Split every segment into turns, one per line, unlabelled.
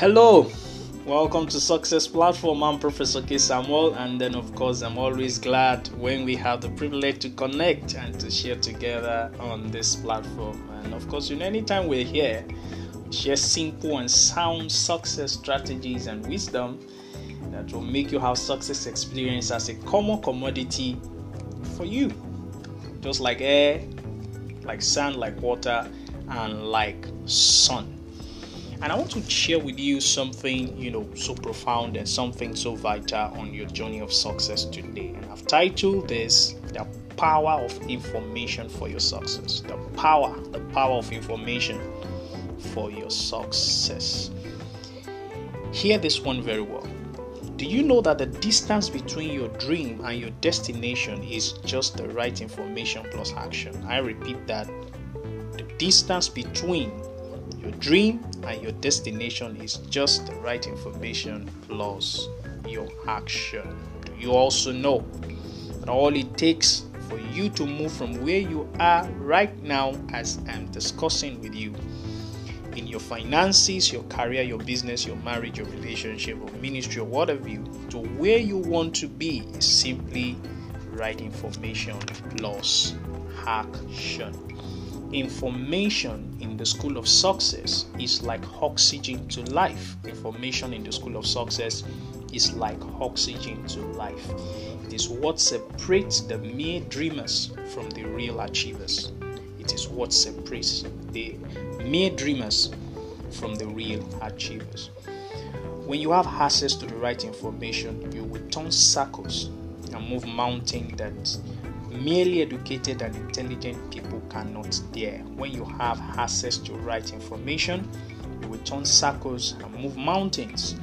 Hello, welcome to Success Platform. I'm Professor K. Samuel, and then, of course, I'm always glad when we have the privilege to connect and to share together on this platform. And of course, you know, anytime we're here, share simple and sound success strategies and wisdom that will make you have success experience as a common commodity for you. Just like air, like sand, like water, and like sun. And I want to share with you something, you know, so profound and something so vital on your journey of success today. And I've titled this The Power of Information for Your Success. The power, the power of information for your success. Hear this one very well. Do you know that the distance between your dream and your destination is just the right information plus action? I repeat that the distance between your dream and your destination is just the right information plus your action. Do you also know that all it takes for you to move from where you are right now, as I'm discussing with you, in your finances, your career, your business, your marriage, your relationship, or ministry, or whatever you, to where you want to be is simply right information plus action. Information in the school of success is like oxygen to life. Information in the school of success is like oxygen to life. It is what separates the mere dreamers from the real achievers. It is what separates the mere dreamers from the real achievers. When you have access to the right information, you will turn circles and move mountains that merely educated and intelligent people cannot dare. When you have access to right information, you will turn circles and move mountains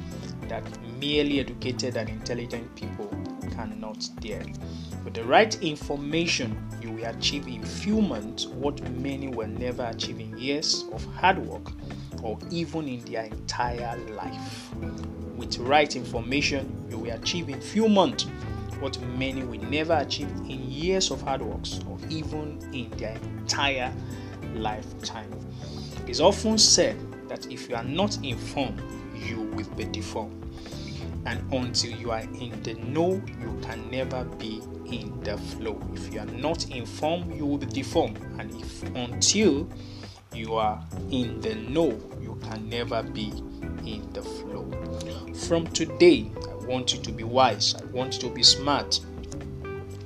that merely educated and intelligent people cannot dare. With the right information, you will achieve in few months what many will never achieve in years of hard work or even in their entire life. With right information, you will achieve in few months what many will never achieve in years of hard works or even in their entire lifetime. It's often said that if you are not informed, you will be deformed. And until you are in the know, you can never be in the flow. If you are not informed, you will be deformed. And if until you are in the know, you can never be in the flow. From today, want you to be wise, I want you to be smart.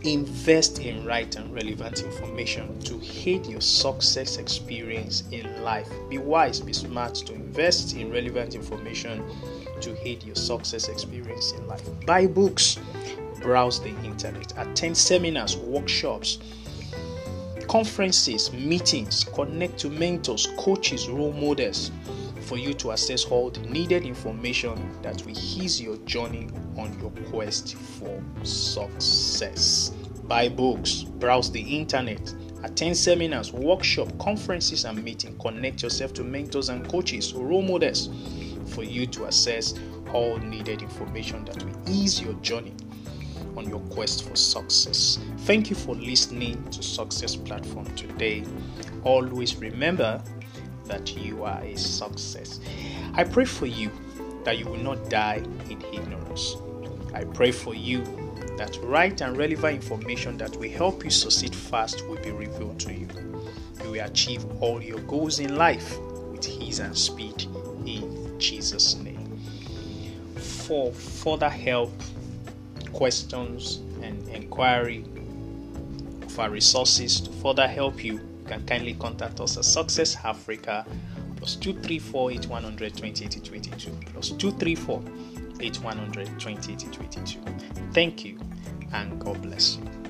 Invest in right and relevant information to aid your success experience in life. Be wise, be smart to invest in relevant information to aid your success experience in life. Buy books, browse the internet, attend seminars, workshops, conferences, meetings, connect to mentors, coaches, role models for you to access all the needed information that will ease your journey on your quest for success. Buy books, browse the internet, attend seminars, workshops, conferences, and meetings. Connect yourself to mentors and coaches, role models for you to access all needed information that will ease your journey on your quest for success. Thank you for listening to Success Platform today. Always remember that you are a success. I pray for you that you will not die in ignorance. I pray for you that right and relevant information that will help you succeed fast will be revealed to you. You will achieve all your goals in life with ease and speed in Jesus' name. For further help, questions, and inquiry of our resources to further help you can kindly contact us at Success Africa plus 234 8100 2022 plus 234 8100 2022. Thank you and God bless you.